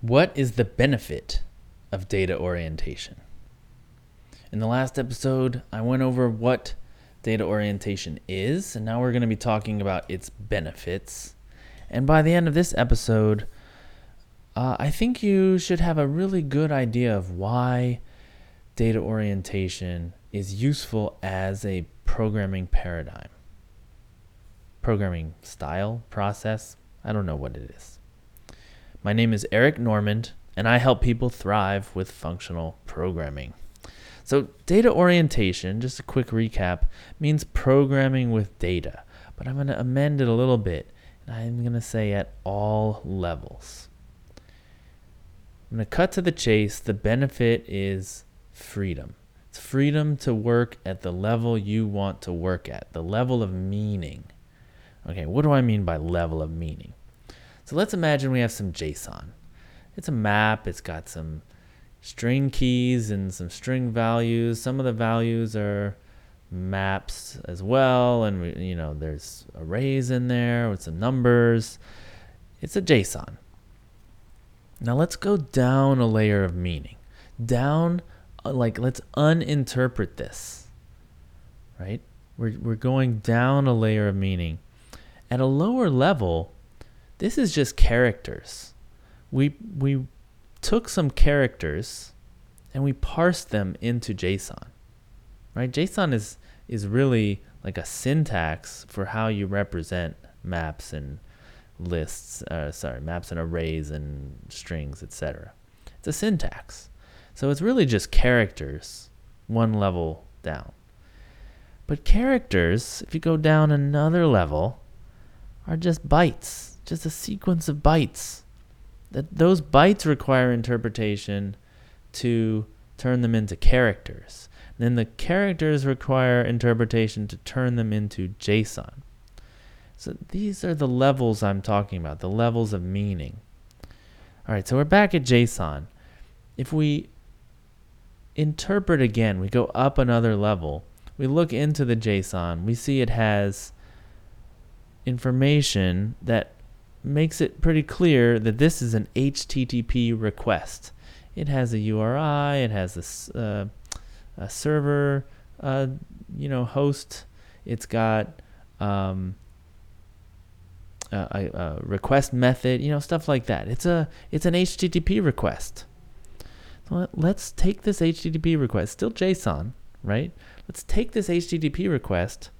What is the benefit of data orientation? In the last episode, I went over what data orientation is, and now we're going to be talking about its benefits. And by the end of this episode, uh, I think you should have a really good idea of why data orientation is useful as a programming paradigm. Programming style, process, I don't know what it is. My name is Eric Normand, and I help people thrive with functional programming. So, data orientation, just a quick recap, means programming with data, but I'm going to amend it a little bit, and I'm going to say at all levels. I'm going to cut to the chase. The benefit is freedom. It's freedom to work at the level you want to work at, the level of meaning. Okay, what do I mean by level of meaning? So let's imagine we have some JSON. It's a map, it's got some string keys and some string values. Some of the values are maps as well, and we, you know there's arrays in there with some numbers. It's a JSON. Now let's go down a layer of meaning. Down, uh, like let's uninterpret this. Right? We're we're going down a layer of meaning. At a lower level, this is just characters. We we took some characters and we parsed them into JSON. Right? JSON is is really like a syntax for how you represent maps and lists, uh, sorry, maps and arrays and strings, etc. It's a syntax. So it's really just characters one level down. But characters, if you go down another level, are just bytes, just a sequence of bytes that those bytes require interpretation to turn them into characters. Then the characters require interpretation to turn them into JSON. So these are the levels I'm talking about, the levels of meaning. All right, so we're back at JSON. If we interpret again, we go up another level, we look into the JSON, we see it has information that makes it pretty clear that this is an HTTP request. It has a URI, it has a, uh, a server, uh, you know, host. It's got um, a, a, request method, you know, stuff like that. It's a it's an HTTP request. So let's take this HTTP request, still JSON, right? Let's take this HTTP request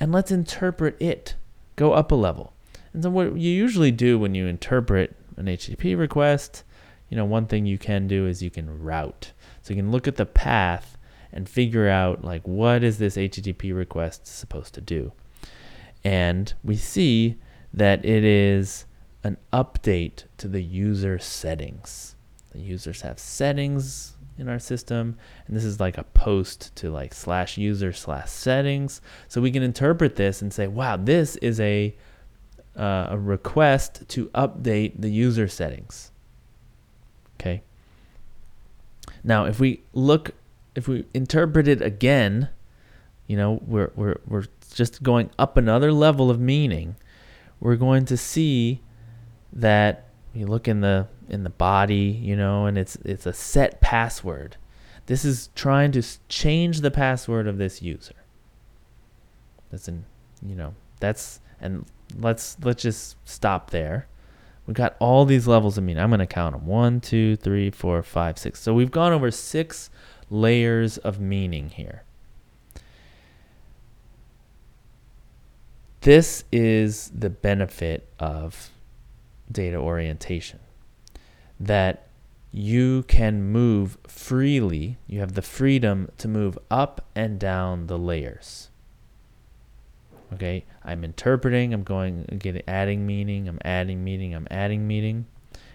and let's interpret it. Go up a level. And so what you usually do when you interpret an HTTP request, you know, one thing you can do is you can route. So you can look at the path and figure out like what is this HTTP request supposed to do. And we see that it is an update to the user settings. The users have settings in our system and this is like a post to like slash user slash settings so we can interpret this and say wow this is a uh, a request to update the user settings. Okay. Now, if we look, if we interpret it again, you know, we're, we're, we're just going up another level of meaning. We're going to see that you look in the in the body, you know, and it's it's a set password. This is trying to change the password of this user. That's an, you know, that's and let's let's just stop there. We've got all these levels of meaning. I'm going to count them. One, two, three, four, five, six. So we've gone over six layers of meaning here. This is the benefit of data orientation that you can move freely. You have the freedom to move up and down the layers. Okay, I'm interpreting, I'm going, getting, adding meaning, I'm adding meaning, I'm adding meaning,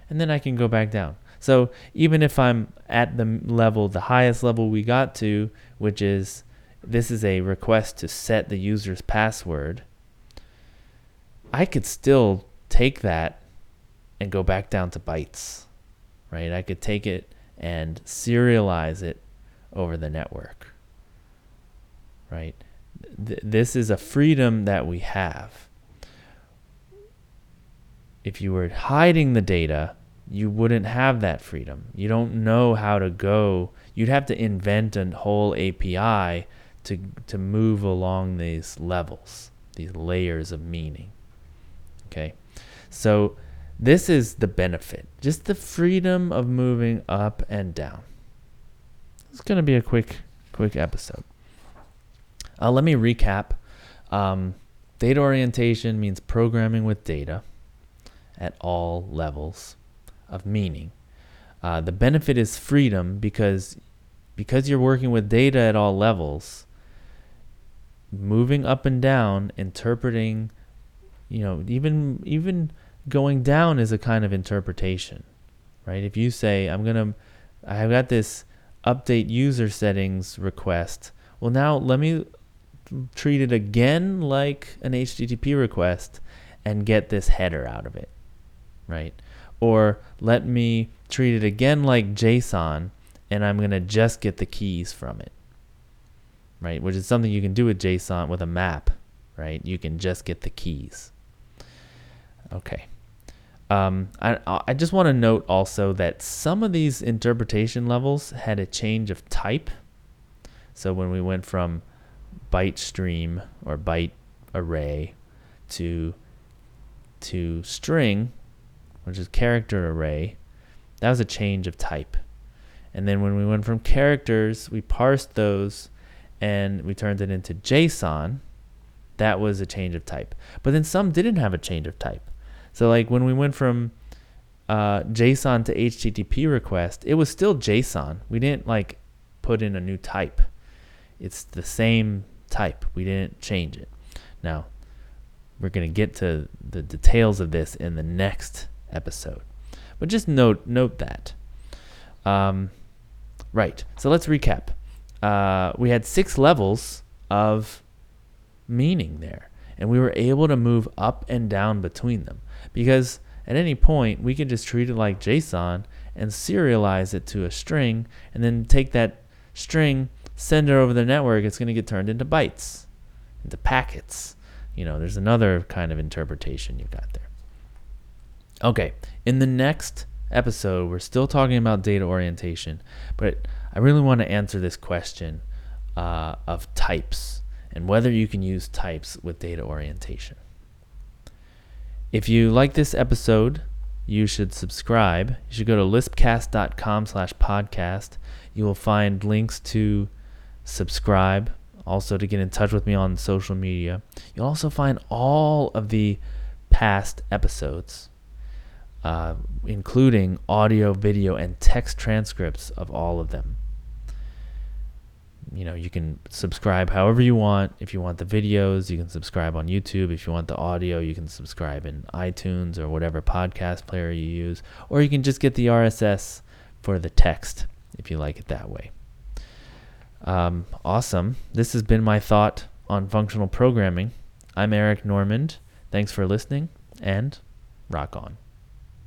and then I can go back down. So even if I'm at the level, the highest level we got to, which is this is a request to set the user's password, I could still take that and go back down to bytes, right? I could take it and serialize it over the network, right? Th- this is a freedom that we have. If you were hiding the data, you wouldn't have that freedom. You don't know how to go. You'd have to invent a whole API to to move along these levels, these layers of meaning. Okay. So this is the benefit. Just the freedom of moving up and down. It's going to be a quick quick episode. Uh, let me recap. Um, data orientation means programming with data at all levels of meaning. Uh, the benefit is freedom because because you're working with data at all levels, moving up and down, interpreting, you know, even even going down is a kind of interpretation, right? If you say I'm gonna, I've got this update user settings request. Well, now let me treat it again like an HTTP request and get this header out of it, right? Or let me treat it again like JSON and I'm going to just get the keys from it. Right? Which is something you can do with JSON with a map, right? You can just get the keys. Okay. Um, I, I just want to note also that some of these interpretation levels had a change of type. So when we went from byte stream or byte array to to string, which is character array, that was a change of type. And then when we went from characters, we parsed those and we turned it into JSON. That was a change of type. But then some didn't have a change of type. So like when we went from uh, JSON to HTTP request, it was still JSON. We didn't like put in a new type. It's the same type. We didn't change it. Now, we're going to get to the details of this in the next episode. But just note note that. Um, right. So let's recap. Uh, we had six levels of meaning there, and we were able to move up and down between them because at any point we could just treat it like JSON and serialize it to a string, and then take that string, send it over the network. It's going to get turned into bytes, into packets. You know, there's another kind of interpretation you've got there. Okay, in the next episode, we're still talking about data orientation, but I really want to answer this question uh, of types and whether you can use types with data orientation. If you like this episode, you should subscribe. You should go to lispcast.com slash podcast. You will find links to subscribe, also to get in touch with me on social media. You'll also find all of the past episodes uh, including audio, video, and text transcripts of all of them. You know, you can subscribe however you want. If you want the videos, you can subscribe on YouTube. If you want the audio, you can subscribe in iTunes or whatever podcast player you use. Or you can just get the RSS for the text if you like it that way. Um, awesome. This has been my thought on functional programming. I'm Eric Normand. Thanks for listening and rock on.